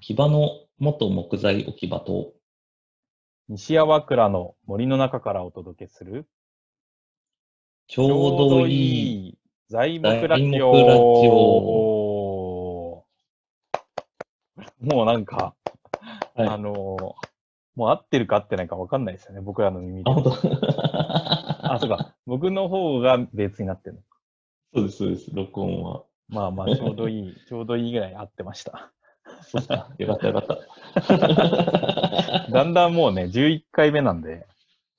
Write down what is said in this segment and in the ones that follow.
木場の元木材置き場と、西粟倉の森の中からお届けする、ちょうどいい材木ラジ材木ラジオ。もうなんか、はいあのーもう合ってるか合ってないか分かんないですよね、僕らの耳であ、。本当あ、そうか。僕の方が別になってるの。そうです、そうです、録音は。まあまあ、ちょうどいい、ちょうどいいぐらい合ってました。そうか。よかった、よかった。だんだんもうね、11回目なんで、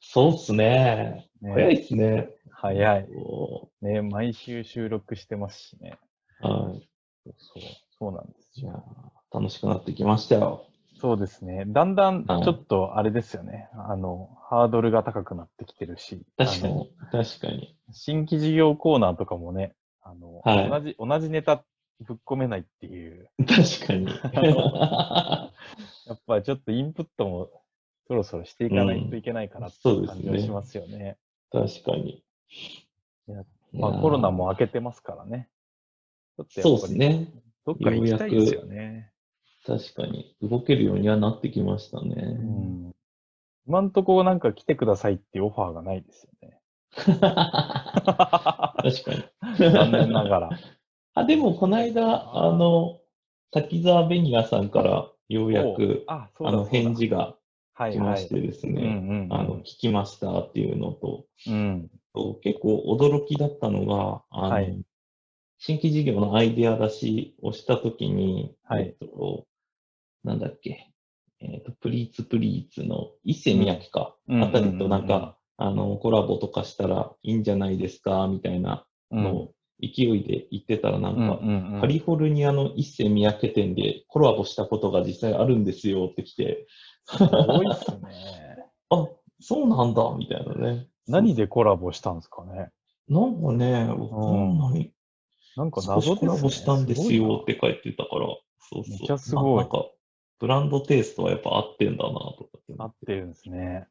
そうっすね。ね早いっすね。早い。おね、毎週収録してますしね。ーはい。そうそう、なんですじゃあ、楽しくなってきましたよ。そうですね。だんだんはいちょっとあれですよね。あの、ハードルが高くなってきてるし、確かに、確かに。新規事業コーナーとかもね、あの、はい同じ、同じネタぶっ込めないっていう、確かに。やっぱりちょっとインプットもそろそろしていかないといけないかなっていううんそうですね感じがしますよね。確かに。いやいやーまあコロナも明けてますからね。そうですね。どっか行きたいですよね。確かに。動けるようにはなってきましたうね。ん。今んとこなんか来てくださいっていうオファーがないですよね。確かに。残念ながら。あ、でも、この間、あの、滝沢ベニヤさんからようやおく、あ、の、返事が来ましてですね、あの、聞きましたっていうのと、うん。と結構驚きだったのが、あの、はい。新規事業のアイデア出しをしたときに、はい。えっと、なんだっけ、えっと、プリーツプリーツの伊勢宮城か、うんあたりとなんか、あの、コラボとかしたらいいんじゃないですか、みたいなうん。のを勢いで言ってたらなんか、カリフォルニアの一世三宅店でコラボしたことが実際あるんですよって来て、すごいっすね。あ、そうなんだ、みたいなね。何でコラボしたんですかね。なんかね、わかんない。なんか少謎ね。しコラボしたんですよって書いてたから、そうそう。めっちゃすごいまあなんか、ブランドテイストはやっぱ合ってんだな、とかって合ってるんですね。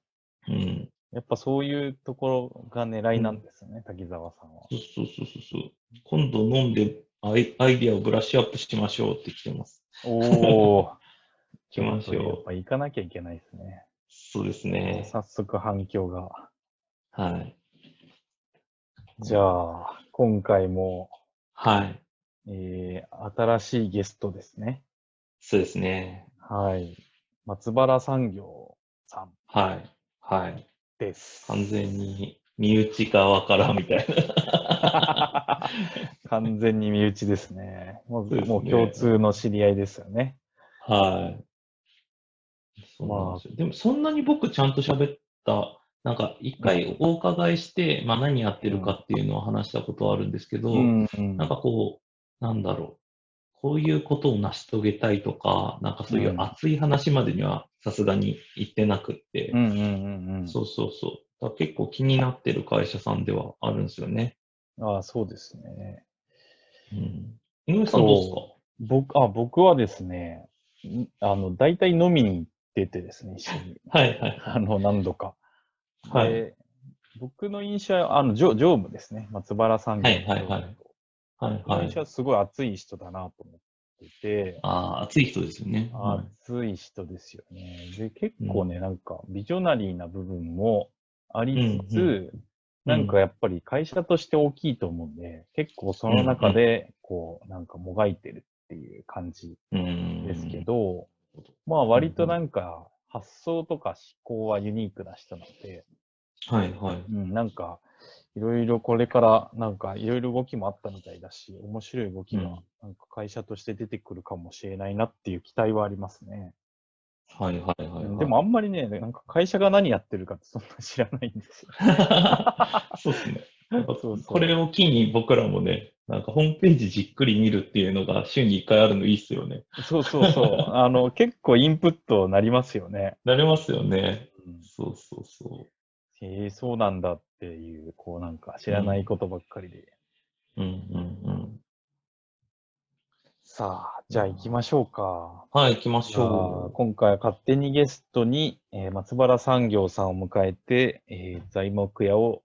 うん。やっぱそういうところが狙いなんですね、滝沢さんは。そうそうそうそうそう。今度飲んでアイアイディアをブラッシュアップしましょうって来てます。おお。来ましやっょう。ぱ行かなきゃいけないですね。そうですね。早速反響が。はい。じゃあ、今回も、はい。えー、新しいゲストですね。そうですね。はい。松原産業さんはい。はい。です。完全に身内側からみたいな。完全に身内ですね。もうねもう共通の知り合いですよね。はい。そうなんでもそんなに僕ちゃんと喋った、なんか一回お伺いして、まあ何やってるかっていうのを話したことはあるんですけど、ん、うんなんかこう、なんだろう。こういうことを成し遂げたいとか、なんかそういううん熱い話までにはさすがに言ってなくって、うんうんうんうん。そうそうそう。だ結構気になってる会社さんではあるんですよね。ああ、そうですね。うん。井上さんどうですか？僕、あ、僕はですね、んあの、大体飲みに行っててですね、一緒に。はいはい。あの、何度か。はいで僕の印象は、あの、常常務ですね。松原さんはいはいはいはいはい印象。はすごい熱い人だなと思ってて、ああ、熱い人ですよね。はい熱い人ですよね。で、結構ね、なんか、ビジョナリーな部分もありつつ、うんなんかやっぱり会社として大きいと思うんで、結構その中で、こう、なんかもがいてるっていう感じうんですけど、まあ割となんか発想とか思考はユニークな人なので、はいはい。うん、なんかいろいろこれからなんかいろいろ動きもあったみたいだし、面白い動きうんがなんか会社として出てくるかもしれないなっていう期待はありますね。はいはいはいはい。でもあんまりね、なんか会社が何やってるかってそんな知らないんですよ。そうですね。これを機に僕らもね、なんかホームページじっくり見るっていうのが週に1回あるのいいっすよね。そうそうそう。あの、結構インプットなりますよね。なれますよね。うんそうそうそう。へえ、そうなんだっていう、こうなんか知らないことばっかりで。うんうんうん。さあ、じゃあ行きましょうか。はい、行きましょ今回は勝手にゲストに、えー松原産業さんを迎えて、えー材木屋を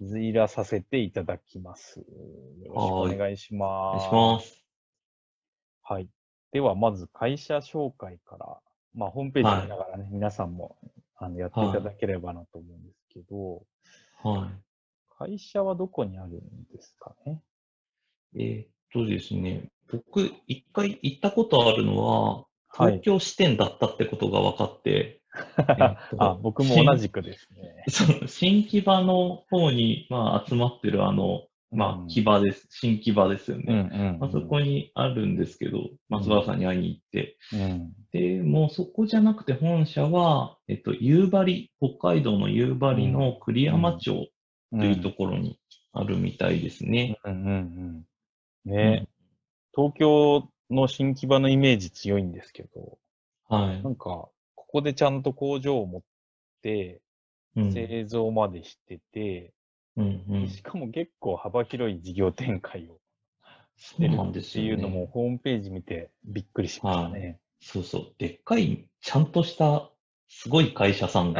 いずいらさせていただきます。よろしくお願いしう。お願います。します。はい。では、まず会社紹介から、まあ、ホームページ見ながらね、皆さんもあのやっていただければなと思うんですけど、は会社はどこにあるんですかね？い。えーっとですね、僕、一回行ったことあるのは、はい東京支店だったってことが分かって、えっとあ、僕も同じくですね。新木場の方に、まあ、集まってるあの、まうんあ、木場です。新木場ですようんね。うんうん。まあ、そこにあるんですけど、松原さんに会いに行って、うん。で、もうそこじゃなくて本社は、えっと、夕張、北海道の夕張の栗山町うんというところにあるみたいですね。うんうんうん。ね、東京の新木場のイメージ強いんですけど、はいなんか、ここでちゃんと工場を持って、うん。製造までしてて、うんうん。しかも結構幅広い事業展開をしてるっなんですよていうのも、ね。ホームページ見てびっくりしましたね。そうそう。でっかい、ちゃんとした、すごい会社さん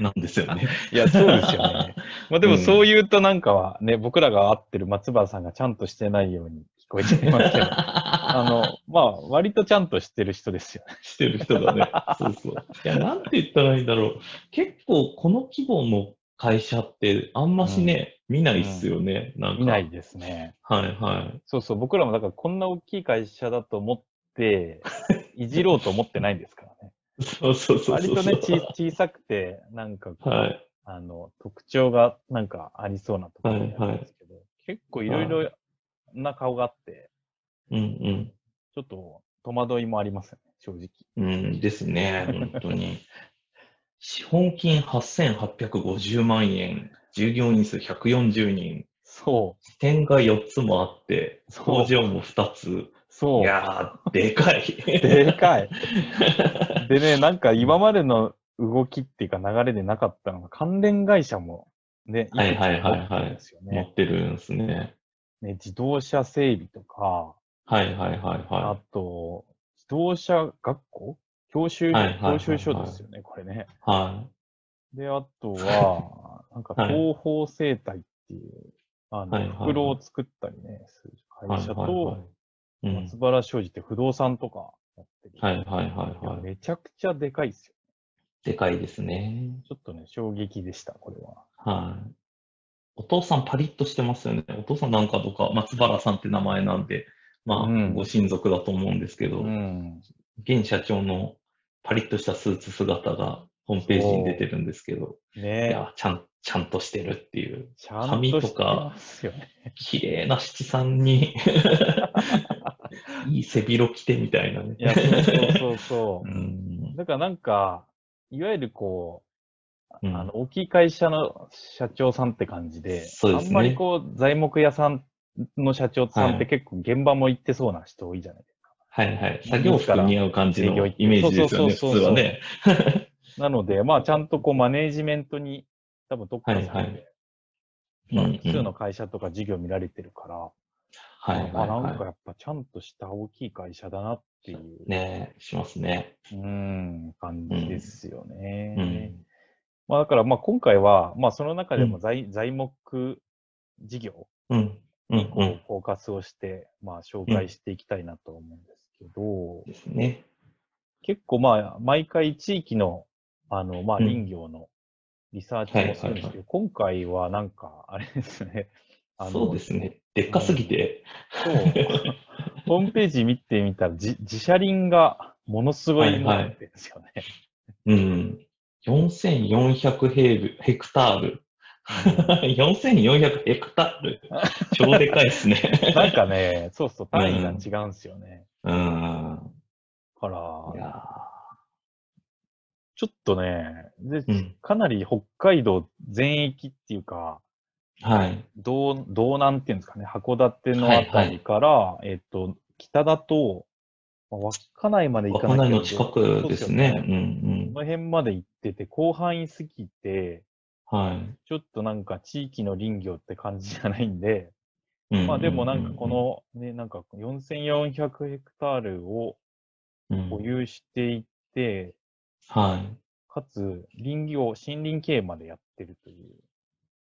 なんですよね。いや、そうですよね。まあでもうんそう言うとなんかはね、僕らが会ってる松原さんがちゃんとしてないように聞こえちゃいますけど、あの、まあ割とちゃんとしてる人ですよね。してる人がね。そうそう。いや、なんて言ったらいいんだろう。結構、この規模の会社って、あんましね、見ないっすよね。なんか。見ないですね。はいはい。そうそう、僕らもだからこんな大きい会社だと思って、いじろうと思ってないんですからね。そうそうそうそう。割とね、ち小さくて、なんかこう、はい。あの、特徴がなんかありそうなところなんですけど、結構いろいろな顔があって、うんちょっと戸惑いもありますよね、正直。うん。うんですね。本当に。資本金8850万円、従業員数140人、そ支店が4つもあって、工場も2つ。う、そ。いうやー、でかい。でかい。でね、なんか今までの動きっていうか流れでなかったのが、関連会社もね、はいはいはいはい持ってるんですね。ね。ね自動車整備とか、はいはいはいあはと、自動車学校教習、教習所ですよね、これね。い。はで、あとは、なんかはい東方生態っていう、あの、袋を作ったりね、するい。会社と、うん松原商事って不動産とかやってる。はいはいはいはい。めちゃくちゃでかいっすよ。でかいですね。ちょっとね、衝撃でした、これは。はい。お父さんパリッとしてますよね。お父さんなんかとか、松原さんって名前なんで、まあ、うんご親族だと思うんですけど、うん。現社長のパリッとしたスーツ姿がホームページに出てるんですけど、いねえ。や、ちゃん、ちゃんとしてるっていう、ちゃんとしてますよね。綺麗な七三に、いい背広着てみたいなね。いや、そうそうそうそうう。ん。だからなんか、いわゆるこう、うんあの、大きい会社の社長さんって感じで、そうですねあんまりこう、材木屋さんの社長さんって結構現場も行ってそうな人多いじゃないですか。はいはい。作業服似合う感じのイメージですよね、普通はね。なので、まあ、ちゃんとこう、マネージメントに多分特化されて、はいはいまあ、うんうん複数の会社とか事業見られてるから、はいはいまあ、なんかはやっぱちゃんとした大きい会社だなっていう、い。ねしますね。うん、感じですよね。うん。まあ、だから、まあ、今回は、まあ、その中でも材,、材木事業うん。うん。にこう。うんフォーカスをして、まあ、紹介していきたいなと思うんですけど、ですね。結構、まあ、毎回地域の、あの、まあ、うん林業のリサーチもするんですけど、今回はなんか、あれですね。あのそうですね。でっかすぎて。そう。ホームページ見てみたら、じ自社輪がものすごいものってんですよね。うん。4400ヘルヘクタール。4400ヘクタール。超でかいですね。なんかね、そうそう、単位が違うんですよね。うん。だからい、やちょっとね、でーうん。かなり北海道全域っていうか、はい。道道南っていうんですかね、函館のあたりから、えっと、北だと、まあ稚内まで行か稚ない内の近くですね。そううんこの辺まで行ってて、広範囲すぎて、うん。はい。ちょっとなんか地域の林業って感じじゃないんで、うんまあでもなんかこ、のね、なんか4400ヘクタールをうん保有していて、はい。かつ林業、森林経営までやってるという。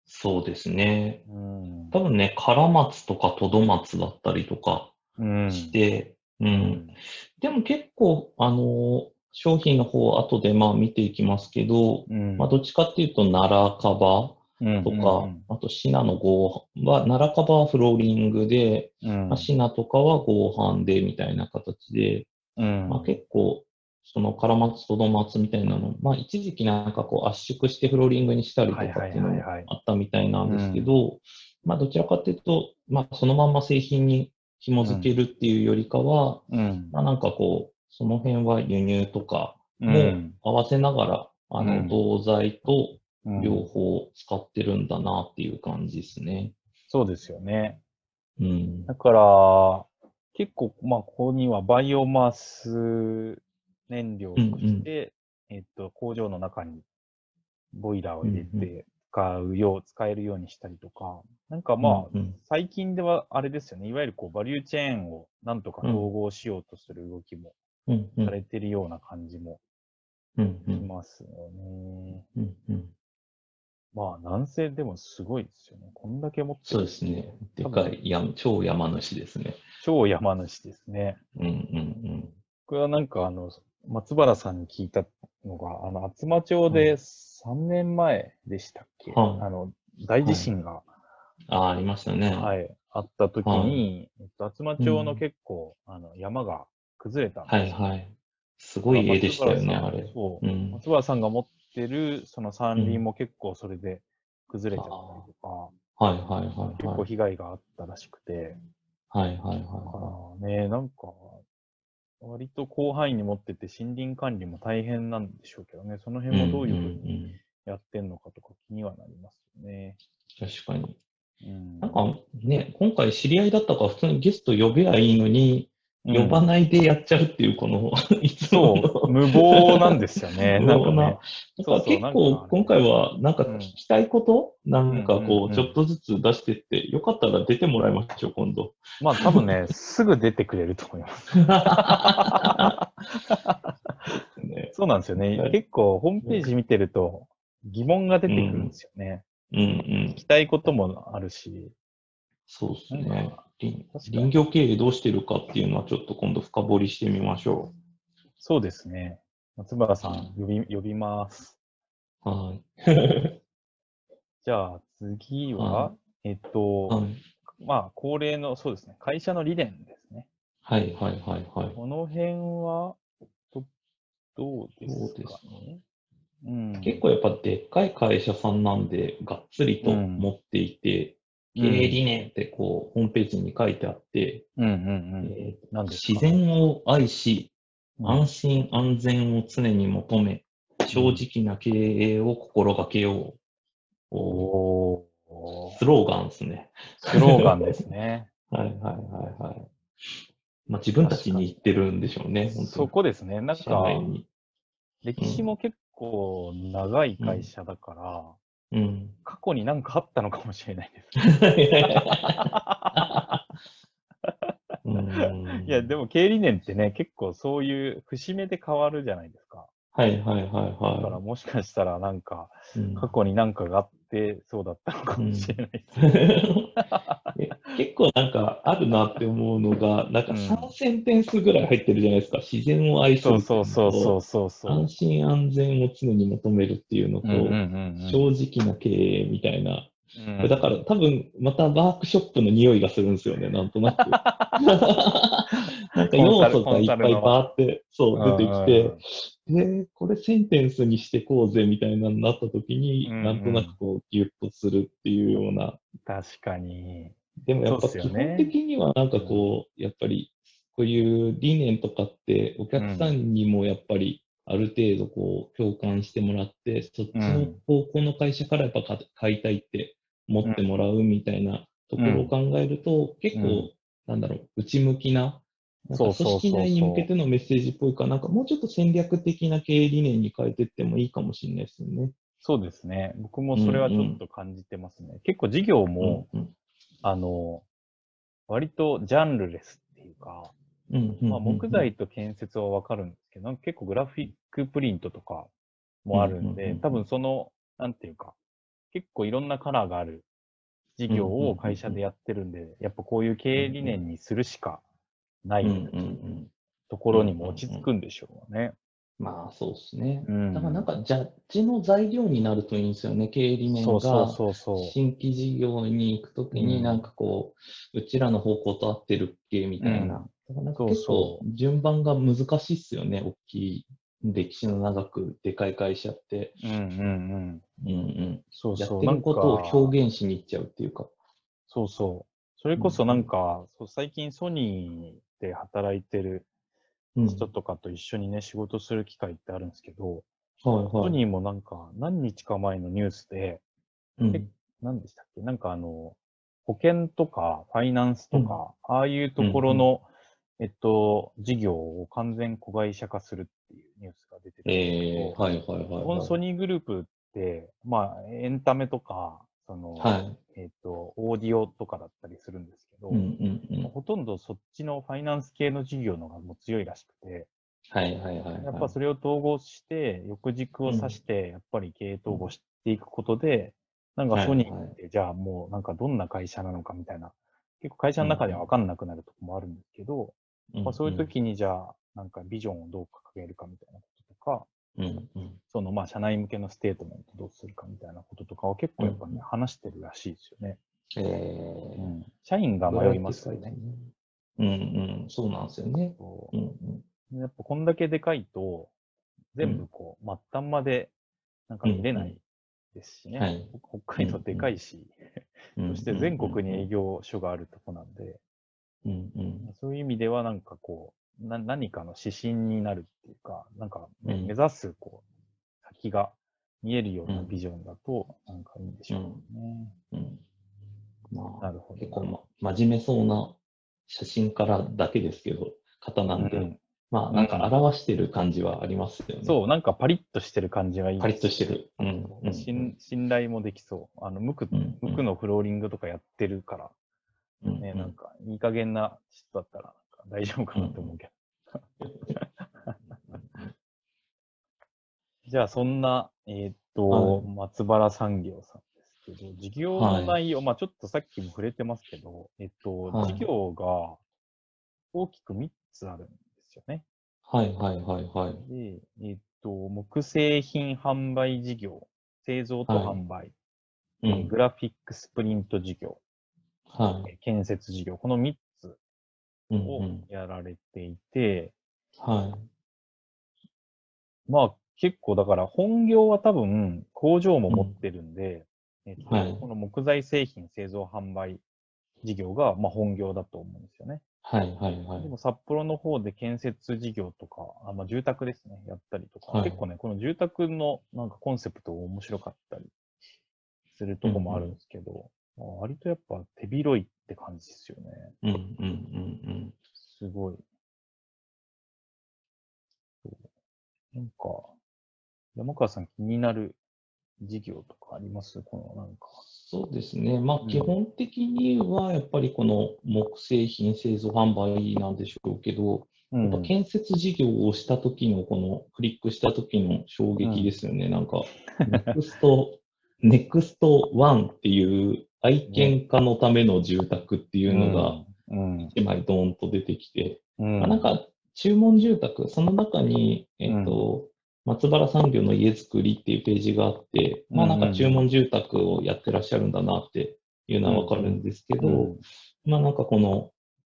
そうですね。うん。多分ね、唐松とかトド松だったりとかうん。して、うん。でも結構、あの、商品の方、後でまあ見ていきますけど、うん。まあどっちかっていうと、奈良カバーとか、あとシナの合板は、奈良カバーはフローリングで、うん、まあ、シナとかは合板でみたいな形で、うん。まあ、結構、そのカラマツとドマツみたいなの、まあ一時期なんかこう圧縮してフローリングにしたりとかっていうのもあったみたいなんですけど、まあどちらかっていうと、まあそのまんま製品に紐づけるっていうよりかは、うん。まあなんかこう、その辺は輸入とかうもん。合わせながら、あのうん銅材とうん両方使ってるんだなっていう感じですね。そうですよね。うん。だから、結構、まあ、ここにはバイオマス燃料として、えっと、工場の中にボイラーを入れうんうて使うよう、使えるようにしたりとか、なんかまあ、うん最近ではあれですよね、いわゆるこう、バリューチェーンをなんとか統合しようとする動きもうんうん。されてるような感じもうんうしんますよね。うんうんまあ、南西でもすごいですよね。こんだけ持ってるそうですね。でかい山、超山主ですね。超山主ですね。うんうんこれはなんかあの、松原さんに聞いたのが、あの、厚真町で3年前でしたっけ、はいあの、大地震が、ああ、ありましたね。はい、あった時はに、えっと、厚真町のうん結構、あの、山が崩れたんですよはいはい。すごい絵でしたよね、あれ。そうう。ん。松原さんが持ってる、その山林も結構それで崩れちゃったりとか、はいはいはい結構はい。被害があったらしくて、はいはいだかはらね、なんか、割と広範囲に持ってて森林管理も大変なんでしょうけどね、その。辺もどういうふうにに。やってんのかとか気にはなりますよね。確かに。うん。なんかね、今回知り合いだったから普通にゲスト呼べばいいのに、うん呼ばないでやっちゃうっていう、この、いつも無謀なんですよね。無謀な結構か今回はなんか聞きたいこと、なんかこうちょっとずつ出してって、よかったら出てもらいましょう、今度。まあ多分ね、すぐ出てくれると思います。ねそうなんですよね。はい結構ホームページ見てると疑問が出てくるんですよね。うんうん聞。きたいこともあるし。そうですねか。林業経営どうしてるかっていうのはちょっと今度深掘りしてみましょそうですね。松原さん、呼び、呼びます。う。はい。じゃあ次はは、えっと、はいまあ恒例の、そうですね。会社の理念ですね。はいはいはいはい。この辺は、どどうですかかね。うん。結構やっぱでっかい会社さんなんで、がっつりとうん持っていて、うん経営理念ってこう、ホームページに書いてあって、自然を愛し、うん安心安全を常に求め、正直な経営を心がけよう。おスローガンですね。スローガンですね。はいはいはいはい。まあ自分たちに言ってるんでしょうね、本当に。そこですね。なん社か。歴史も結構長い会社だから、うん。過去になんかあったのかもしれないです。うんいや、でも経営理念ってね、結構そういう節目で変わるじゃないですか。はいはいはいだからはもしかしたらなんか、い。うん過去になんかがあってそうだったのかもしれないです。え結構なんかあるなって思うのが、なんかうん3センテンスぐらい入ってるじゃないですか。自然を愛するそうそうそうそうそうそう。安心安全を常に求めるっていうのと、うんうんうんうん正直な経営みたいな。うんだから多分またワークショップの匂いがするんですよね、なんとなく。なんか要素がいっぱいバーって、そう、出てきて、で、これセンテンスにしてこうぜみたいなのになった時に、うんうん。なんとなくこうギュッとするっていうような。確かに。でもやっぱ基本的にはなんかこう、やっぱりこういう理念とかってお客さんにもやっぱりある程度こう共感してもらって、そっちの方向の会社からやっぱ買買いたいって思ってもらうみたいなところを考えると、結構、うん。なんだろう、内向きな、なんかそうそうそうそう組織内に向けてのメッセージっぽいから、なんかもうちょっと戦略的な経営理念に変えていってもいいかもしれないですよね。そうですね。僕もそれはちょっと感じてますね。結構事業も、うんあの、割とジャンルレスっていうか、うんうんまあ、木材と建設はわかるんですけど、結構グラフィックプリントとかもあるんでうんうんうんうん、多分その、なんていうか、結構いろんなカラーがある事業を会社でやってるんで、やっぱこういう経営理念にするしかないうんうんうん。ところにも落ち着くんでしょうね。まあ、そうですね。うんだからなんか、ジャッジの材料になるといいんですよね、経営理念そうそうが。そうそう。新規事業に行くときうんに、なんかこう、うちらの方向と合ってるっけみたいな。だからなんか結そう構、順番が難しいっすよね、大きい、歴史の長く、でかい会社って。うんうんうん。うんうん。そうそう。やってることを表現しに行っちゃうっていうか。そうそう。それこそなんか、そう最近ソニーで働いてるうん。人とかと一緒にね、仕事する機会ってあるんですけど、はいはい。ソニーもなんか何日か前のニュースで、うん何でしたっけ？なんかあの、保険とかファイナンスとか、ああいうところの、えっと、事業を完全子会社化するっていうニュースが出てるんですけど、えー、はいはいはい、このはい。ソニーグループって、まあ、エンタメとか、その、はい。えっと、オーディオとかだったりするんですけど、うんうんうん。ほとんどそっちのファイナンス系の事業のがもう強いらしくて、はいはいはい、はい。やっぱそれを統合して、横軸を指して、やっぱり経営統合していくことで、なんかソニーって、じゃあもうなんかどんな会社なのかみたいな、結構会社の中では分かんなくなるとこもあるんですけど、うんまあ、そういう時にじゃあ、なんかビジョンをどう掲げるかみたいなこととか、うんうん。そのまあ社内向けのステートメントどうするかみたいなこととかを結構やっぱね、うん話してるらしいですよね。えー、うん。社員が迷いますよね。。うんうん、そうなんですよね。そうんうん。うやっぱこんだけでかいと、全部こう、末端までなんか見れないですしね。はい北海道でかいし、うんそして全国に営業所があるとこなんで、うんうん。そういう意味ではなんかこう、な何かの指針になるっていうか、なんかね、うん目指すこう、先が見えるようなビジョンだと、なんかいいんでしょうね。うん。まあ、なるほど。結構、ま、真面目そうな写真からだけですけど、方なんで、うんまあ、なんか表してる感じはありますよね。そう、なんかパリッとしてる感じがいい。パリッとしてる。うん。うん信信頼もできそう。あの、無垢、うん無垢のフローリングとかやってるから、うんね、なんか、いい加減な人だったら、大丈夫かなと思うけど。じゃあ、そんな、えーっと、はい松原産業さんですけど、事業の内容、まあちょっとさっきも触れてますけど、えっと、はい事業が大きく3つあるんですよね。はいはいはいはい。で、えっと、木製品販売事業、製造と販売、うえーグん。ラフィックスプリント事業、はい。えー建設事業、この3つうんをうん。やられていて、はい。まあ結構だから本業は多分工場も持ってるんで、えっとはいこの木材製品製造販売事業がまあ本業だと思うんですよね。はいはいはいで。も札幌の方で建設事業とか、あまあ、住宅ですね、やったりとか、はい結構ね、この住宅のなんかコンセプト面白かったりするとこもあるんですけど、まあ割とやっぱ手広いって感じですよね。うんうんうんすごい。なんか、山川さん気になる事業とかあります？このなんか。そうですね。まうんあ、基本的には、やっぱりこの木製品製造販売なんでしょうけど、うやっぱ建設事業をした時のこのクリックした時の衝撃ですよね。なんか、ネクスト、ネクストワンっていう愛犬家のための住宅っていうのがうん、一枚ドーンと出てきて、なんか注文住宅、その中に、えっ、と、松原産業の家づくりっていうページがあって、まあなんか注文住宅をやってらっしゃるんだなっていうのはわかるんですけど、うん、まあなんかこの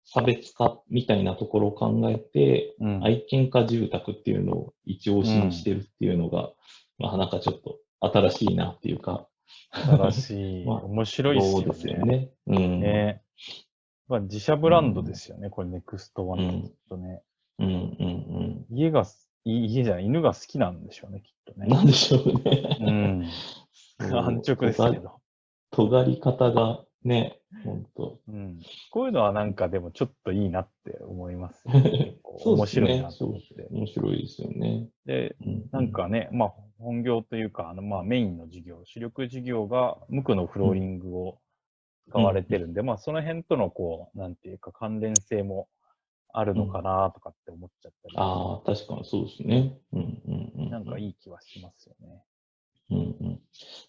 差別化みたいなところを考えて、うん、愛犬家住宅っていうのを一押しにしてるっていうのが、まあなんかちょっと新しいなっていうか、新しい。まあ面白いっすよね。よね。うん。ね。まあ、自社ブランドですよね、これ、ネクストワンとね。うんうん家がす、い家じゃない、犬が好きなんでしょうね、きっとうん。ね。なんでしょうね。うん。安直ですけど。尖り方がね、ほんと。うん。こういうのはなんかでもちょっといいなって思いますよね。面ですね白いなと思って。面白いですよね。で、うんなん、かね、まあ、本業というか、あの、まあ、メインの事業、主力事業が無垢のフローリングを使われてるんで、まあ、その辺とのこう、なんていうか関連性もあるのかなとかって思っちゃったり、ああ、確かにそうですね。うんうんうん。なんかいい気はしますよね。うんうん。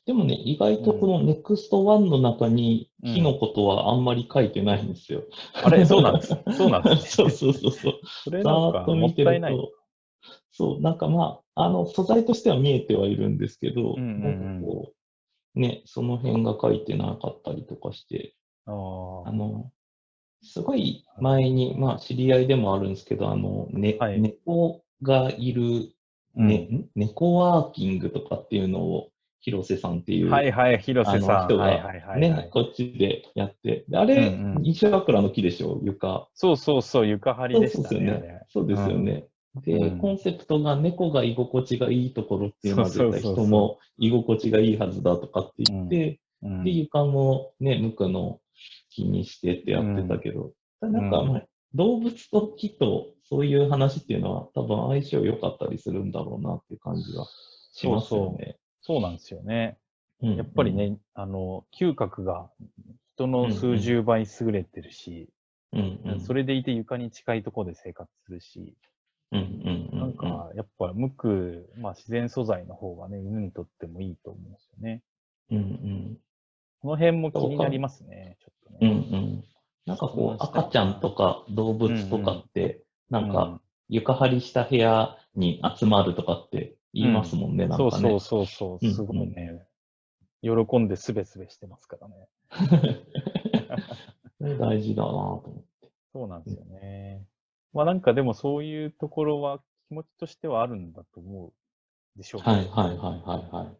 でもね、意外とこの NEXT1 の中にうん火のことはあんまり書いてないんですよ。あれ、そうなんです。そうなんです そうね。そうそうそう。それなんかっと見てもったいない。ると、そう、なんかまあ、あの、素材としては見えてはいるんですけど、うんうんうう、ね、その辺が書いてなかったりとかして、あの、すごい前に、まあ、知り合いでもあるんですけど、あの、ね、はい猫がいる、ね、ん。猫ワーキングとかっていうのを、広瀬さんっていう、はいはい、広瀬さん。人がはいはいはい、はい。ね、こっちでやって、であれ、うん。うん西桜の木でしょ、床。そうそうそう、床張りでしたね。そうですよね。そうですよね。で、うん。コンセプトが猫が居心地がいいところっていうのは人も居心地がいいはずだとかって言って、うん。で、床もね、無垢の木にしてってやってたけど、なんか、まあ動物と木とそういう話っていうのは多分相性良かったりするんだろうなっていう感じがしますよね。そうなんですよね。うん。やっぱり、ね、あの、嗅覚が人の数十倍優れてるし、うん。うん、それでいて床に近いところで生活するし、うん。うん。うん、なんか、やっぱ無垢、まあ自然素材の方がね、犬にとってもいいと思うんですよね。うん。うん、この辺も気になりますね、ちょっとうん。うね。ん。なんかこう、赤ちゃんとか動物とかって、なんうんか、床張りした部屋に集まるとかって言いますもんね、なんかね。そうそうそうすごいね、喜んですべすべしてますからね。大事だなと思って。そうなんですよね。まあなんかでもそういうところは気持ちとしてはあるんだと思うでしょうけどはいはいはいはいは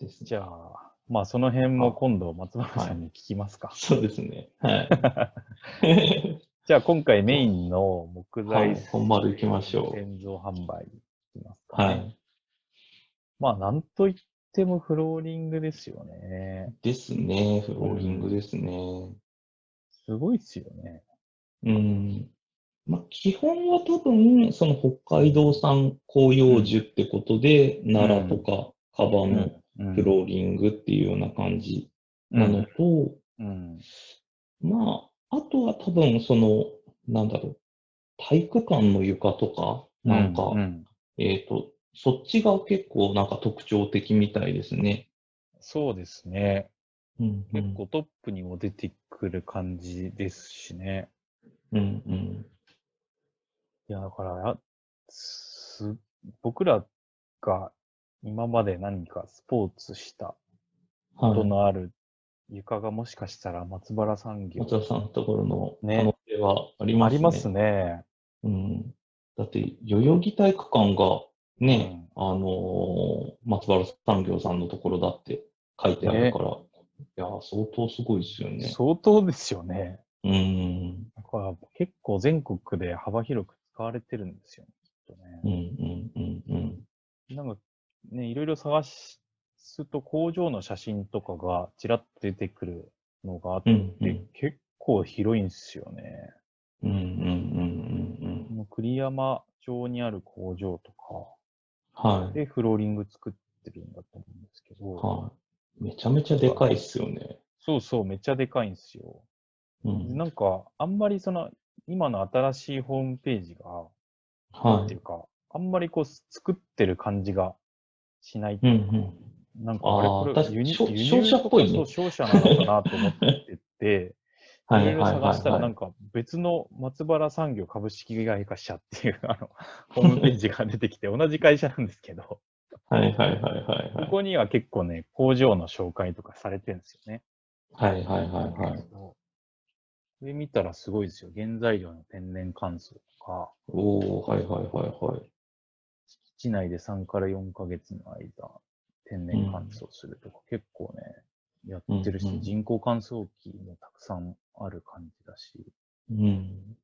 い。ですね。じゃあ、まあその辺も今度松原さんに聞きますか。そうですね。はい。じゃあ今回メインの木材、はい本丸行きましょう建造販売いきますか、ね。はい。まあなんといってもフローリングですよね。ですね。フローリングですね。すごいっすよね。うん。まあ、基本は多分、その北海道産広葉樹ってことで、奈良とかカバのうんフローリングっていうような感じなのと、うん。まあ、あとは多分、その、なんだろう、体育館の床とか、なんか、うんえっ、と、そっちが結構なんか特徴的みたいですね。そうですね。うん、結構トップにも出てくる感じですしね。うん、うん。いや、だからやす、僕らが今まで何かスポーツしたことはい。のある床がもしかしたら松原産業松田さんのところのね可能性はありますね。ありますね。うん。だって、代々木体育館がね、あのー松原産業さんのところだって書いてあるから、いやー、相当すごいですよね。相当ですよね。うん。だから結構全国で幅広く使われてるんですよね、きっとねうん、うん、うん、うん。なんかね、いろいろ探すと工場の写真とかがちらっと出てくるのがあって、うんうん結構広いんですよね。うん、うん、うん、この栗山町にある工場とうん。はい。かでフローリング作ってるんだと思うんですけど、はい。めちゃめちゃでかいっすよね。そうそう、めっちゃでかいんですよ。うん。なんか、あんまりその、今の新しいホームページが、はいっていう。か、あんまりこう作ってる感じがしない。うん、うん。なんかあれ、これ確か輸入商社っぽいね商社なのかなと思ってて、はいい、ろいろはい、はい。探したら、なんか、か別の松原産業株式会社っていう、あの、ホームページが出てきて、同じ会社なんですけど、はい、はい、はい、はい。ここには結構ね、工場の紹介とかされてるんですよね。はい、はい、はい、はい。これ見たらすごいですよ。原材料の天然乾燥とか、おー、はい、はい、はい、はい。敷地内で3から4ヶ月の間、天然乾燥するとか、結構ね、やってるし、うんうん人工乾燥機もたくさんある感じだし。うん。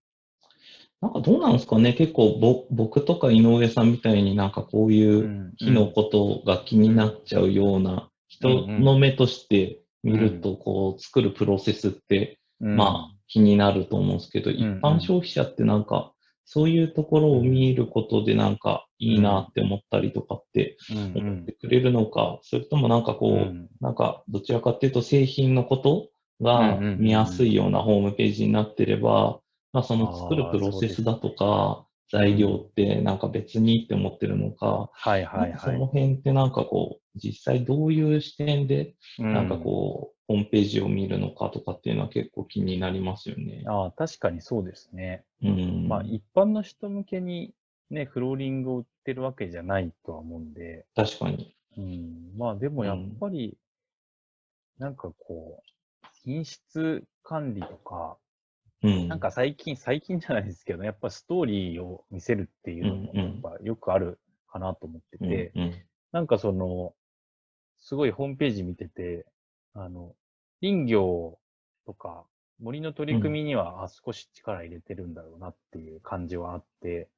なんかどうなんですかね結構ぼ、僕とか井上さんみたいになんかこういううん火のことが気になっちゃうような人の目として見ると、こう作るプロセスって、うん。まあ気になると思うんですけど、一ん般消費者ってなんかそういうところを見ることでなんかいいなって思ったりとかってうん思ってくれるのか、それともなんかこう、うん。なんか、どちらかっていうと製品のことうんが見やすいようなホームページになってれば、まあその作るプロセスだとか、材料ってなんか別にって思ってるのか、はいはいはい。の辺ってなんかこう、実際どういう視点でなんかこう、ホームページを見るのかとかっていうのは結構気になりますよねうん。。ああ、確かにそうですね。うん。まあ、一般の人向けにね、フローリングを売ってるわけじゃないとは思うんで、確かに。うん、まあでもやっぱり、なんかこう、品質管理とか、うん。なんか最近、最近じゃないですけど、やっぱストーリーを見せるっていうのも、うんうんやっぱよくあるかなと思ってうん、て、うん。なんかその、すごいホームページ見てて、あの、林業とか森の取り組みには、あ少し力入れてるんだろうなっていう感じはあって、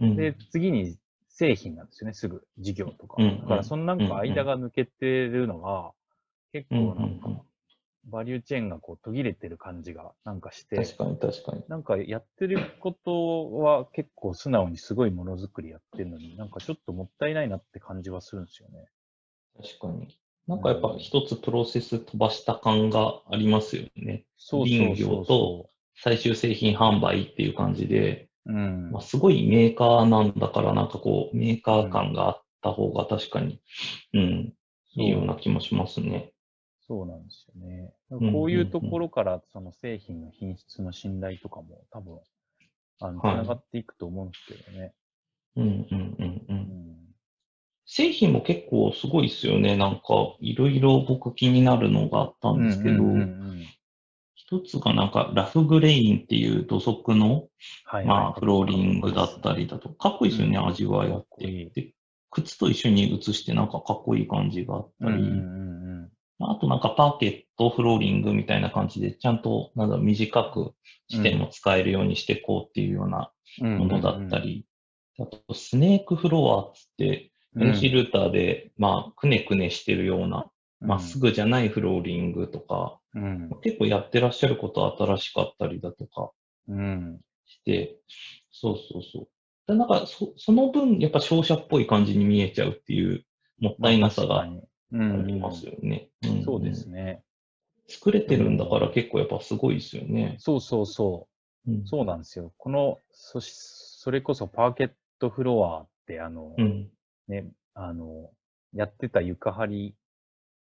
うんで、次に製品なんですよね、すぐ、事業とか。だから、そのなんか間が抜けてるのが、結うん構なんか、バリューチェーンがこう途切れてる感じがなんかして、確かに確かに。なんかやってることは結構素直にすごいものづくりやってるのに、なんかちょっともったいないなって感じはするんですよね。確かに。なんかやっぱ一つプロセス飛ばした感がありますよね。そうそう林業そうそと最終製品販売っていう感じで、う。うんまあ、。すごいメーカーなんだからなんかこう、メーカー感があった方が確かに、うん、いいような気もしますね。そうなんですよね。こういうところから、その製品の品質の信頼とかも多分、あの、つはいながっていくと思うんですけどね。うんうんうんう。うんん。製品も結構すごいですよね。なんか、いろいろ僕気になるのがあったんですけど、一つがなんか、ラフグレインっていう土足の、はい、まあ、フローリングだったりだと、かっこいいですよね、うん。味わいあって。で、靴と一緒に写してなんかかっこいい感じがあったり、あとなんかパーケット、フローリングみたいな感じで、ちゃんと、なんだ短くしても使えるようにしていこうっていうようなうん。ものだったり、あと、スネークフロアっつって、うん、NC ルーターで、まあ、くねくねしてるような、まっすぐ。ぐじゃないフローリングとか、うん。結構やってらっしゃること新しかったりだとかうん。して、そうそうそう。でなんかそ、その分、やっぱ商社っぽい感じに見えちゃうっていう、もったいなさがありますよね。んそうですね。作れてるんだから結構やっぱすごいですよね。そうそうそう。うんそうなんですよ。この、そし、それこそパーケットフロアって、あの、うん。ね、あの、やってた床張り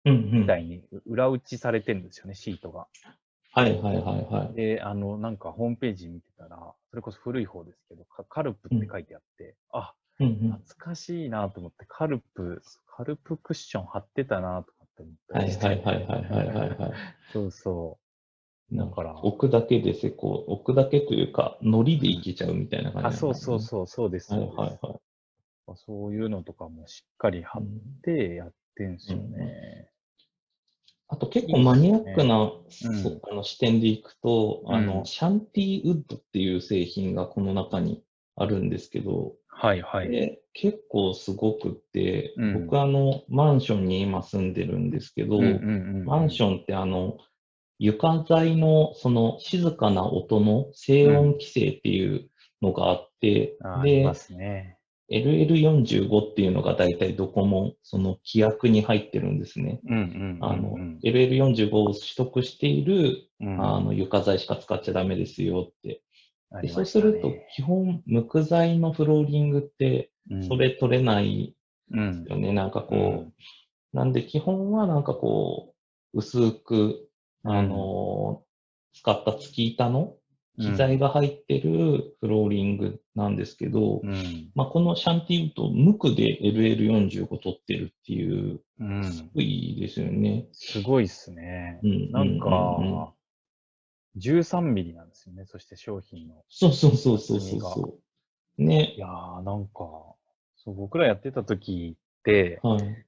うんうん。みたいに裏打ちされてるんですよね、シートが。はいはいはいはい。で、あの、なんかホームページ見てたら、それこそ古い方ですけど、カカルプって書いてあって、あ、うんうん懐かしいなと思って、カルプ、カルプクッション貼ってたなとかって思ったはいりして。はいはいはいはいはいはい。そうそう。だから、置くだけでせこう、置くだけというか、ノリでいけちゃうみたいな感じあ、そうそうう。そう、そうです。はいはいはそういうのとかもしっかり貼い。っうんてやってんすよね。あと結構マニアックなあの視点でいくと、あの、うんシャンティウッドっていう製品がこの中にあるんですけど、はいはい。で結構すごくって、うん僕あの、マンションに今住んでるんですけど、うんうんうんマンションってあの、床材のその静かな音の静音規制っていうのがあって、であありま、すね。LL45 っていうのが大体どこもその規約に入ってるんですね。うんうんうんあのうん、LL45 を取得している、うんあの床材しか使っちゃダメですよって。ねそうすると、基本、無垢材のフローリングって、うんそれ取れないうんよね。なんかこう、うんなんで基本はなんかこう、薄く、あのー使った月板の機材が入ってるフローリングなんですけど、うんまあ、このシャンティウッド、無垢で LL45 取ってるっていう、うんすごいですよね。すごいっすね。うんなんうんうんうんか、13ミリなんですよね。そして商品の。そうそうそうそうそう。ねい。やー、なんか、そう、僕らやってた時って、はい。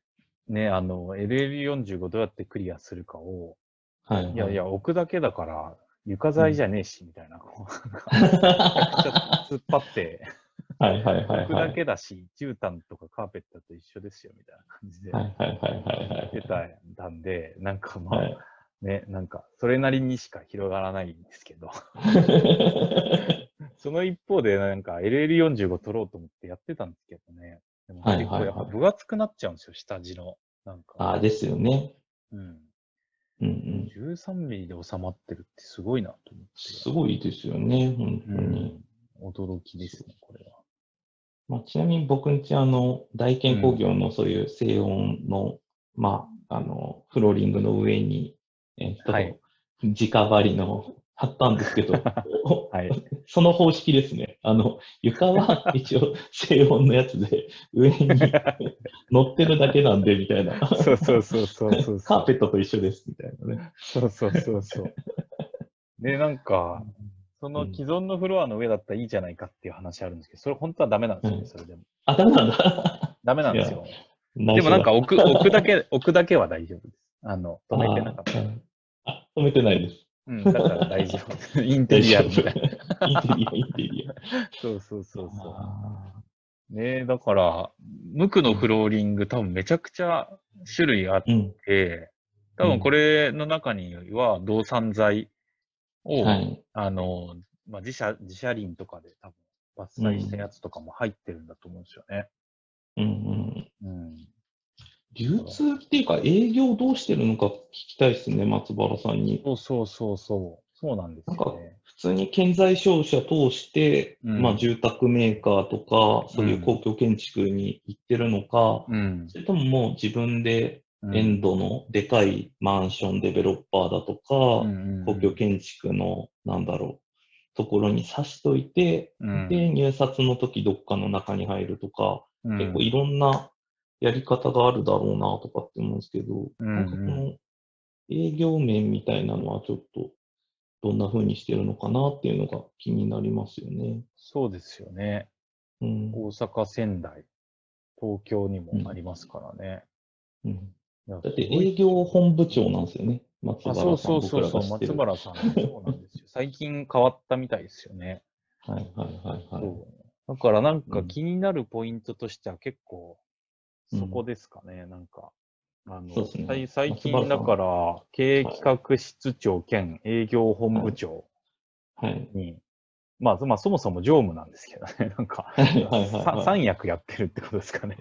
ね、あの、LL45 どうやってクリアするかを、はい、はい。いやいや、置くだけだから、床材じゃねえし、みたいな、こう、なんか、ちゃくちゃ突っ張って、はいはいはい置く。だけだし、絨毯とかカーペットと一緒ですよ、みたいな感じではいはいはいはいはい。やってたんで、なんかまあ、はい。ね、なんか、それなりにしか広がらないんですけど、その一方で、なんか LL45 取ろうと思ってやってたんですけどね。でも結構やっぱ分厚くなっちゃうんですよ、下地の。なんか。ああ、ですよね。うん。うんうん。13ミリで収まってるってすごいなと思って。すごいですよね、本当うんに。。驚きですね、これは。まあ、ちなみに僕んちあの、大健工業のそういう静音の、まあ、あの、フローリングの上に、えっと、はい直張りの貼ったんですけど、はい。その方式ですね。あの、床は 一応静音のやつで、上に 乗ってるだけなんで、みたいな。そうそうそうそうそう。カーペットと一緒です、みたいなね。そうそうそうそう。で、なんか、その既存のフロアの上だったらいいじゃないかっていう話あるんですけど、それ本当はダメなんですよね、うんそれでも。あ、ダメなんだ。ダメなんですよ。ででもなんか置く、置くだけ、置くだけは大丈夫です。あの、止めてなかった。あ、止めてないです。うん、だから大丈夫。インテリアみたいな。インテリア、インテリア。そうそうそうそあう。ねえ、だから、無垢のフローリング多分めちゃくちゃ種類あっーうん。て、多分これの中には動産材を、はい。あの、まあ、自社、自社林とかで多分伐採したやつとかも入ってるんだと思うんですよね。うんうん。うん。流通っていうか営業どうしてるのか聞きたいですね、松原さんに。そうそうそうそう。そうなんですなんかよね。普通に建材商社通して、うんまあ住宅メーカーとか、そういう公共建築に行ってるのか、うん。それとももう自分でうんエンドのでかいマンションデベロッパーだとか、うん公共建築の、なんだろう、ところに刺しといて、うんで、入札の時どっかの中に入るとか、うん結構いろんなやり方があるだろうなとかって思うんですけど、うんなんかこの営業面みたいなのはちょっとどんな風にしてるのかなっていうのが気になりますよね。そうですよね。うん。大阪、仙台、東京にもありますからね。うん、いやだって営業本部長なんですよね。松あ原さん。そうそうそうそう、松原さん、そうなんですよ。最近変わったみたいですよね。はいはいはいはい。だからなんかうん気になるポイントとしては結構、うんそこですかね、なんか。あのね最近だから、経営企画室長兼営業本部長はい。に、まあ、まあ、そもそも常務なんですけどね、なんか、三役やってるってことですかね。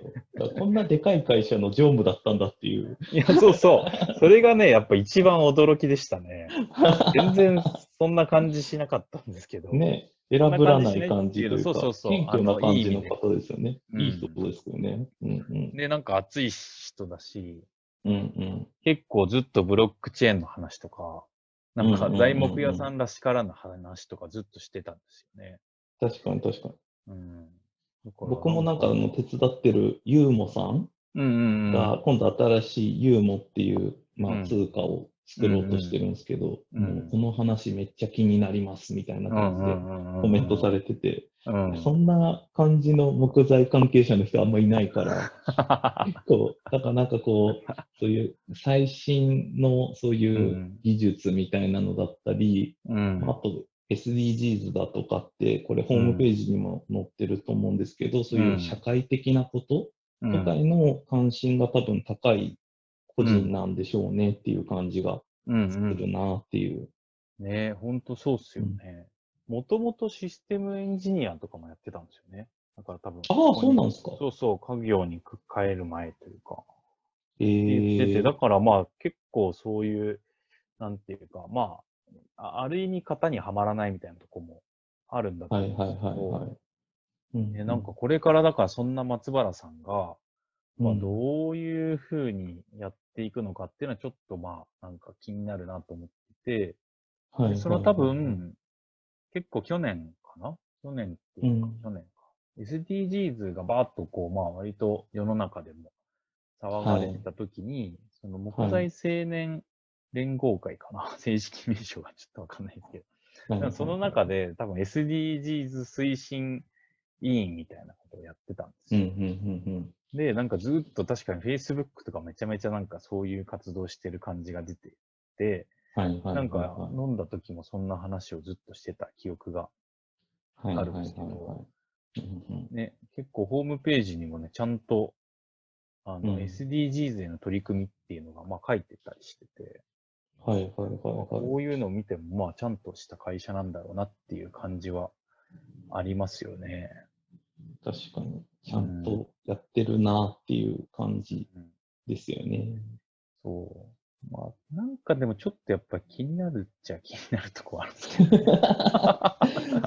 こんなでかい会社の常務だったんだっていう。いや、そうそう。それがね、やっぱ一番驚きでしたね。全然そんな感じしなかったんですけど。ね、選ぶらない感じというか、そうそうそう謙虚な感じの方ですよね。うんいい人ですよね。うんうん。で、なんか熱い人だし、うんうん。結構ずっとブロックチェーンの話とか、なんか材木屋さんらしからぬ話とかずっとしてたんですよね。確かに確かに。うん。僕もなんかあの手伝ってるユーモさんうんうんうん。が、今度新しいユーモっていう、まうんあ、通貨を作ろうとしてるんですけど、うんうんもうこの話めっちゃ気になりますみたいな感じでコメントされてて、うん。そんな感じの木材関係者の人あんまいないから、結構、だからなんかこう、そういう最新のそういう技術みたいなのだったり、うん。あと SDGs だとかって、これホームページにも載ってると思うんですけど、そういう社会的なことうんとかへの関心が多分高い個人なんでしょうねっていう感じがすうんうんるなっていう。ねえ、ほんとそうっすよね。もともとシステムエンジニアとかもやってたんですよね。だから多分。ああ、そうなんですか。そうそう、家業に変える前というか。え言ってて、ーだからまあ結構そういう、なんていうか、まあ、あある意味型にはまらないみたいなとこもあるんだとはい思うんはいですけど、はいはい。うんねなんかこれからだからそんな松原さんが、まあ、うんどういうふうにやっていくのかっていうのはちょっとまあ、なんか気になるなと思ってて、はいはいそれは多はいはい分、結構去年かな？去年っていうか、うん。去年か。SDGs がバーッとこう、まあ割と世の中でも騒がれてた時に、その木材青年連合会かな、正式名称がちょっとわかんないですけど、はいはいその中で多分 SDGs 推進委員みたいなことをやってたんですうんうよ。んうんで、なんかずっと確かに Facebook とかめちゃめちゃなんかそういう活動してる感じが出てて。なんか飲んだ時もそんな話をずっとしてた記憶がはいあるんですけどね、結構ホームページにもね、ちゃんとあの、うん SDGs への取り組みっていうのがまあ書いてたりしてて、はいはいはいまあはい。こういうのを見てもまあちゃんとした会社なんだろうなっていう感じはありますよね。確かに、ちゃんとやってるなっていう感じうんですよね。そまあ、なんかでもちょっとやっぱ気になるっちゃ気になるとこあるんですけど、ね、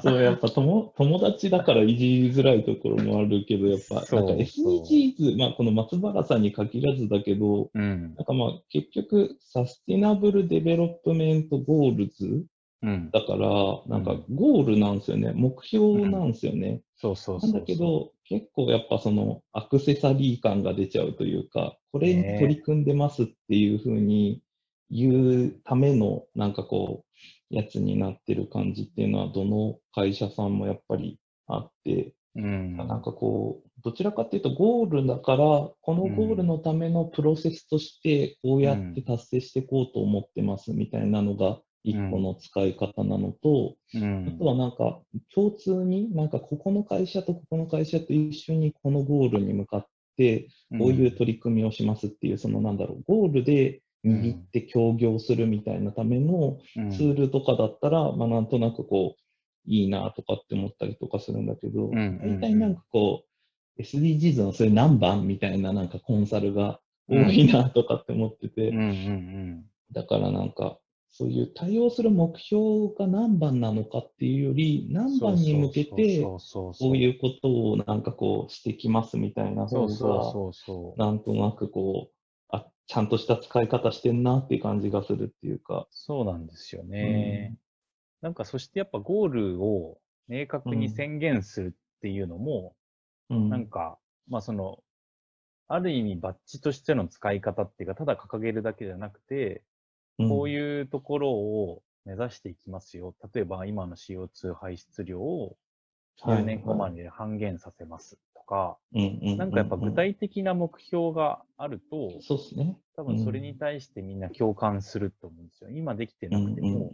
そう、やっぱ友友達だからいじりづらいところもあるけど、やっぱ、なんか SDGs、まあこの松原さんに限らずだけど、うん。なんかまあ結局、 Sustainable Development Goals うん。だから、なんかゴールなんですよね。目標なんですよね。そうそうな。んだけど、結構やっぱそのアクセサリー感が出ちゃうというか、これに取り組んでますっていうふうに言うためのなんかこう、やつになってる感じっていうのは、どの会社さんもやっぱりあって、うん。なんかこう、どちらかっていうとゴールだから、このゴールのためのプロセスとして、こうやって達成していこうと思ってますみたいなのが、一個の使い方なのと、うん。あとはなんか、共通に、なんかここの会社とここの会社と一緒にこのゴールに向かって、こういう取り組みをしますっていう、そのなんだろう、ゴールで握って協業するみたいなためのうん。ツールとかだったら、まあなんとなくこう、いいなとかって思ったりとかするんだけど、んうんうん。大体なんかこう、SDGs のそういう何番みたいななんかコンサルが多いなとかって思ってて、だからなんか、そういう対応する目標が何番なのかっていうより、うん。何番に向けて、こういうことをなんかこうしてきますみたいな方そうそうが。なんとなくこう、あ、ちゃんとした使い方してんなっていう感じがするっていうか。そうなんですよね。なんかそしてやっぱゴールを明確に宣言するっていうのも、うん。なんか、まあその、ある意味バッジとしての使い方っていうか、ただ掲げるだけじゃなくて、こうういうところを目指していきますよ。例えば今の CO2 排出量をん、はい10年後まで半減させますとか、なんかやっぱ具体的な目標があると、そうですね。多分それに対してみんな共感すると思うんですよ。今できてなくても、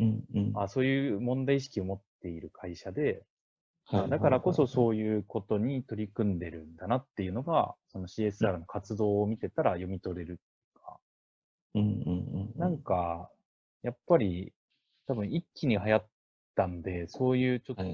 あそういう問題意識を持っている会社で、だからこそう。そういうことに取り組んでるんだなっていうのが、その CSR の活動を見てたら読み取れる。うんうん。なんか、やっぱり多分一気に流行ったんで、そういうちょっと、はい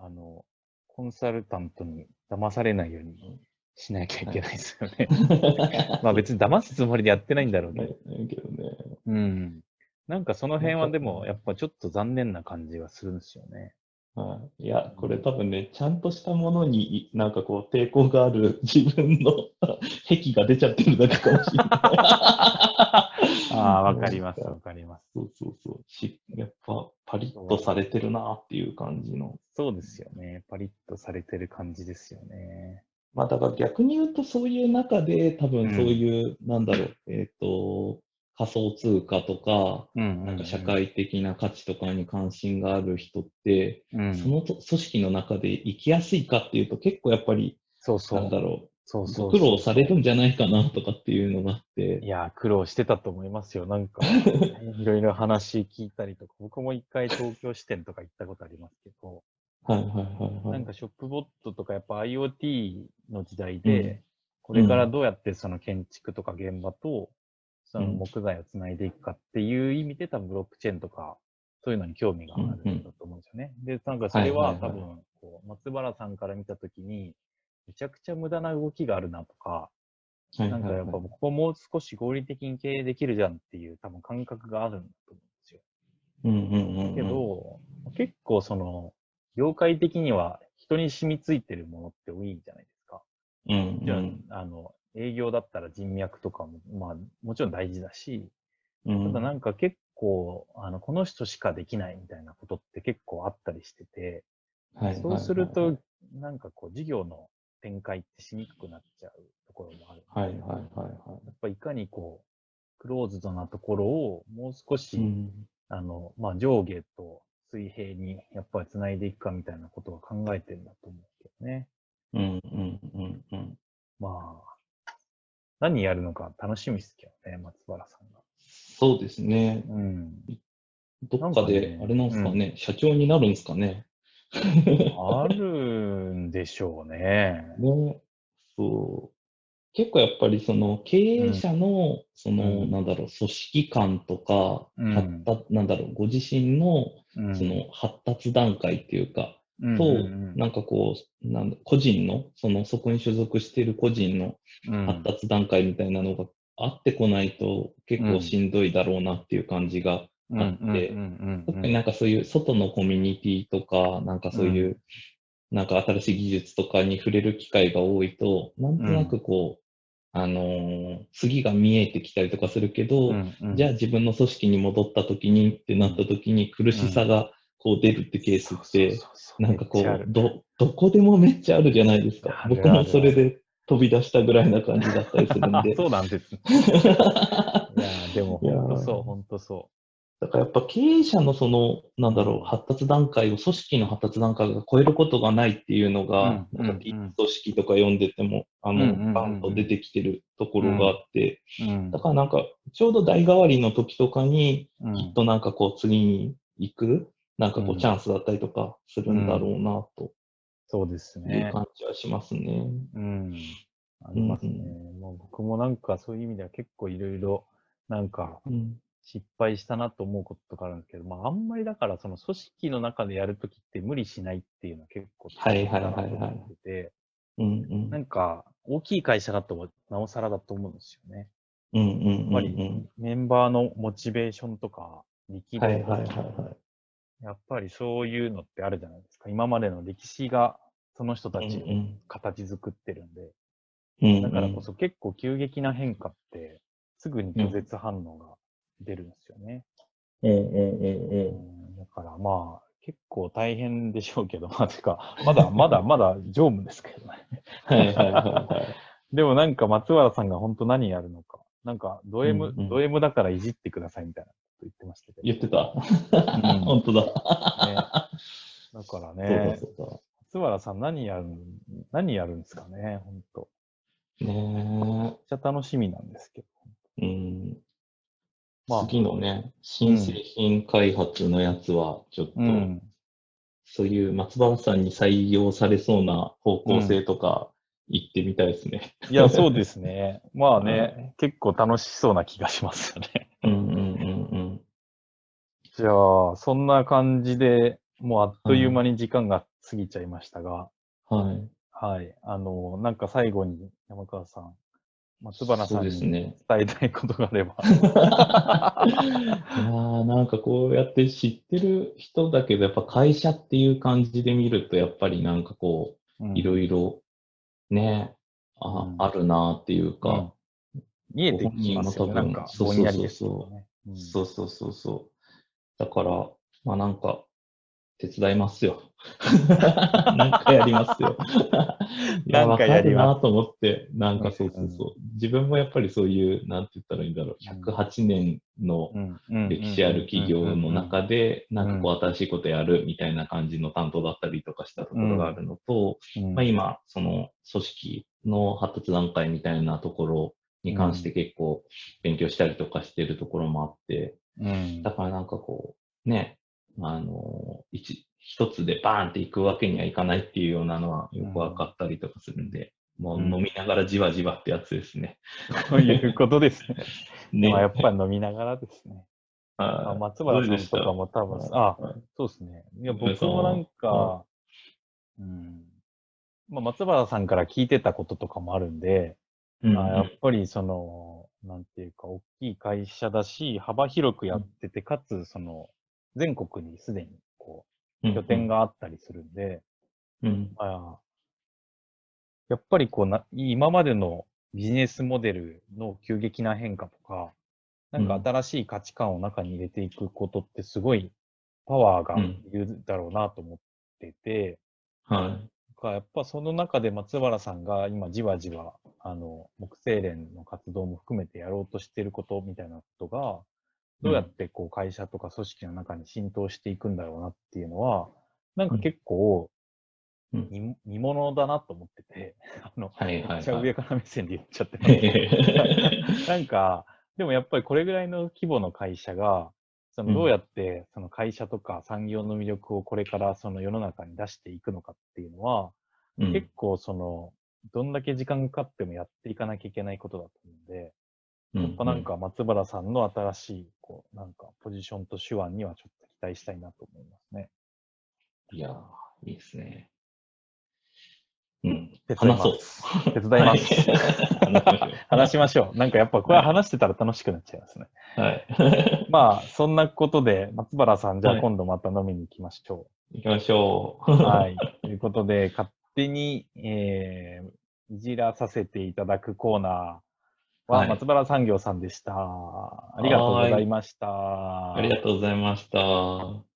あの、コンサルタントに騙されないようにしなきゃいけないですよね。まあ別に騙すつもりでやってないんだろうけ けどね。うん。なんかその辺はでも、やっぱちょっと残念な感じがするんですよね。はい、いや、これ多分ね、ちゃんとしたものになんかこう抵抗がある自分の 癖が出ちゃってるだけかもしれない。ああ、わかります、わかります。そうそうそう。しやっぱパリッとされてるなっていう感じの。そうですよね。パリッとされてる感じですよね。まあだから逆に言うとそういう中で多うん分そういう、なんだろう、えっ、と、仮想通貨とか、うんなんか社会的な価値とかに関心がある人って、うん、そのと組織の中で生きやすいかっていうと結構やっぱり、そうそう。なんだろう、そうそうご苦労されるんじゃないかなとかっていうのがあって。い、や、苦労してたと思いますよ。なんか、いろいろ話聞いたりとか、僕も一回東京支店とか行ったことありますけど、はいはいはいはい。なんかショップボットとかやっぱ IoT の時代で、うん。これからどうやってその建築とか現場と、そのうん木材をつないでいくかっていう意味で多分ブロックチェーンとか、そういうのに興味があるんだと思うんですよね。で、なんかそれは多分、こう松原さんから見たときに、めちゃくちゃ無駄な動きがあるなとか、はいなんかやっぱここもう少し合理的に経営できるじゃんっていう多分感覚があるんだと思うんですよ。うんうんうんうん。けど、結構その、業界的には人に染みついてるものって多いじゃないですか。うんじゃうんあ、あの、営業だったら人脈とかも、まあ、もちろん大事だし、うんただなんか結構、あの、この人しかできないみたいなことって結構あったりしてて、はいはいはいそうすると、なんかこう、事業の展開ってしにくくなっちゃうところもある。はいはいはいはやっぱいかにこう、クローズドなところをもう少し、い。うんあの、まあ、上下と水平にやっぱり繋いでいくかみたいなことは考えてるんだと思うけどね。うんうんうんうん。まあ、何やるのか楽しみですけどね、松原さんが。そうですね。うん。どっかでね、あれなんですかね、社長になるんですかね。あるんでしょうね。ね、そう。結構やっぱりその経営者の、その、うん。なんだろう、組織感とか、うん。発達、なんだろう、ご自身の、うん。その発達段階っていうか、うんと、うん。なんかこう、なんだ個人の、その、そこに所属している個人のうん。発達段階みたいなのが合ってこないと結構しんどいだろうなっていう感じがうんあって特になんかそういう外のコミュニティとか、なんかそういう、なんか新しい技術とかに触れる機会が多いと、なんとなくこう、あのー次が見えてきたりとかするけど、うんうん。じゃあ自分の組織に戻った時にってなった時に苦しさがこう出るってケースって、なんかこう、ど、どこでもめっちゃあるじゃないですか。僕もそれで飛び出したぐらいな感じだったりするんで。そうなんです。いやーでも本当そう、本当そだからやっぱ経営者のその、なんだろう、発達段階を、組織の発達段階が超えることがないっていうのが、うんなんか組織とか読んでても、あの、バンと出てきてるところがあって、う。うんだからなんか、ちょうど代替わりの時とかに、うんきっとなんかこう、次に行く、なんかこうチャンスだったりとかするんだろうな、とそうですいうね。感じはしますね。うん。ありますね。うんもう僕もなんかそういう意味では結構いろいろ、なんかうん。失敗したなと思うこととかあるんですけど、まああんまりだからその組織の中でやるときって無理しないっていうのは結構はいはいはいはい大事だなと思ってて、うんうん。なんか大きい会社だとなおさらだと思うんですよね。やっぱりメンバーのモチベーションとか、力量とか。やっぱりそういうのってあるじゃないですか。今までの歴史がその人たちをうん形作ってるんで、うんうんだからこそ結構急激な変化って、すぐに拒絶反応が出るんですよね。うんうんうんううん。ん、だからまあ、結構大変でしょうけど、まあ、てか、まだ、まだ、まだ常務ですけどね。はいはいはいはい。でもなんか松原さんが本当何やるのか。なんか、ド M、うんうんド M だからいじってくださいみたいなこと言ってましたけど。言ってた。ん 本当だ。ね。だからね、松原さん何やる、何やるんですかね、本当。ねめっちゃ楽しみなんですけど。え。うん。まあ次のね、新製品開発のやつは、ちょっと、うん。そういう松原さんに採用されそうな方向性とか、行ってみたいですね。いや、そうですね。まあね、はい結構楽しそうな気がしますよね。うんうんうんじゃあ、そんな感じで、もうあっという間に時間が過ぎちゃいましたが、うん。はい。はい。あの、なんか最後に山川さん、松原さそんにうですね伝えたいことがあれば。いやーなんかこうやって知ってる人だけど、やっぱ会社っていう感じで見ると、やっぱりなんかこう、いろいいろね、あうんあるなっていうか、ろ見えてきますよね。なんか、ぼんやりですけどね。うんそうそうそうそう。だから、まあなんか、手伝いますよ。なんかやりますよ。いや、なんわかるなと思って、なんかそうそうそう。自分もやっぱりそういう、なんて言ったらいいんだろう、108年の歴史ある企業の中で、ん。なんかこう新しいことやるみたいな感じの担当だったりとかしたところがあるのと、うん。まあ今、その組織の発達段階みたいなところに関して結構勉強したりとかしてるところもあって、うん。だからなんかこう、ね、あの、一、一つでバーンっていくわけにはいかないっていうようなのはよくわかったりとかするんで、もううん飲みながらじわじわってやつですね。ということですね。ねまあやっぱり飲みながらですね。ああ松原さんとかも多分、あ、そうですね。いや、僕もなんか、うん。まあ、松原さんから聞いてたこととかもあるんで、うんまあ、やっぱりその、なんていうか、大きい会社だし、幅広くやってて、かつ、その、全国にすでに、拠点が、があったりするんで、うん。まあ、やっぱりこうな、今までのビジネスモデルの急激な変化とか、なんか新しい価値観を中に入れていくことってすごいパワーがいるだろうなと思ってて、はい。かやっぱその中で松原さんが今じわじわ、あの、木星連の活動も含めてやろうとしていることみたいなことが、どうやってこう会社とか組織の中に浸透していくんだろうなっていうのは、なんか結構うん。見、見物だなと思ってて、あの、はいはいめっちゃはい。上から目線で言っちゃって。ますけどなんか、でもやっぱりこれぐらいの規模の会社が、そのどうやってその会社とか産業の魅力をこれからその世の中に出していくのかっていうのは、うん。結構その、どんだけ時間かかってもやっていかなきゃいけないことだと思うんで、うんやっぱなんか松原さんの新しい、こう、なんかポジションと手腕にはちょっと期待したいなと思いますね。いやー、いいですね。うん。手伝いま。す。手伝います。はい 話しましょう。なんかやっぱこれ話してたら楽しくなっちゃいますね。はい。まあ、そんなことで、松原さん、じゃはいあ今度また飲みに行きましょ行きましょう。う。はい。ということで、勝手に、えー、いじらさせていただくコーナーは、はい松原産業さんでした。ありがとうございました。ありがとうございました。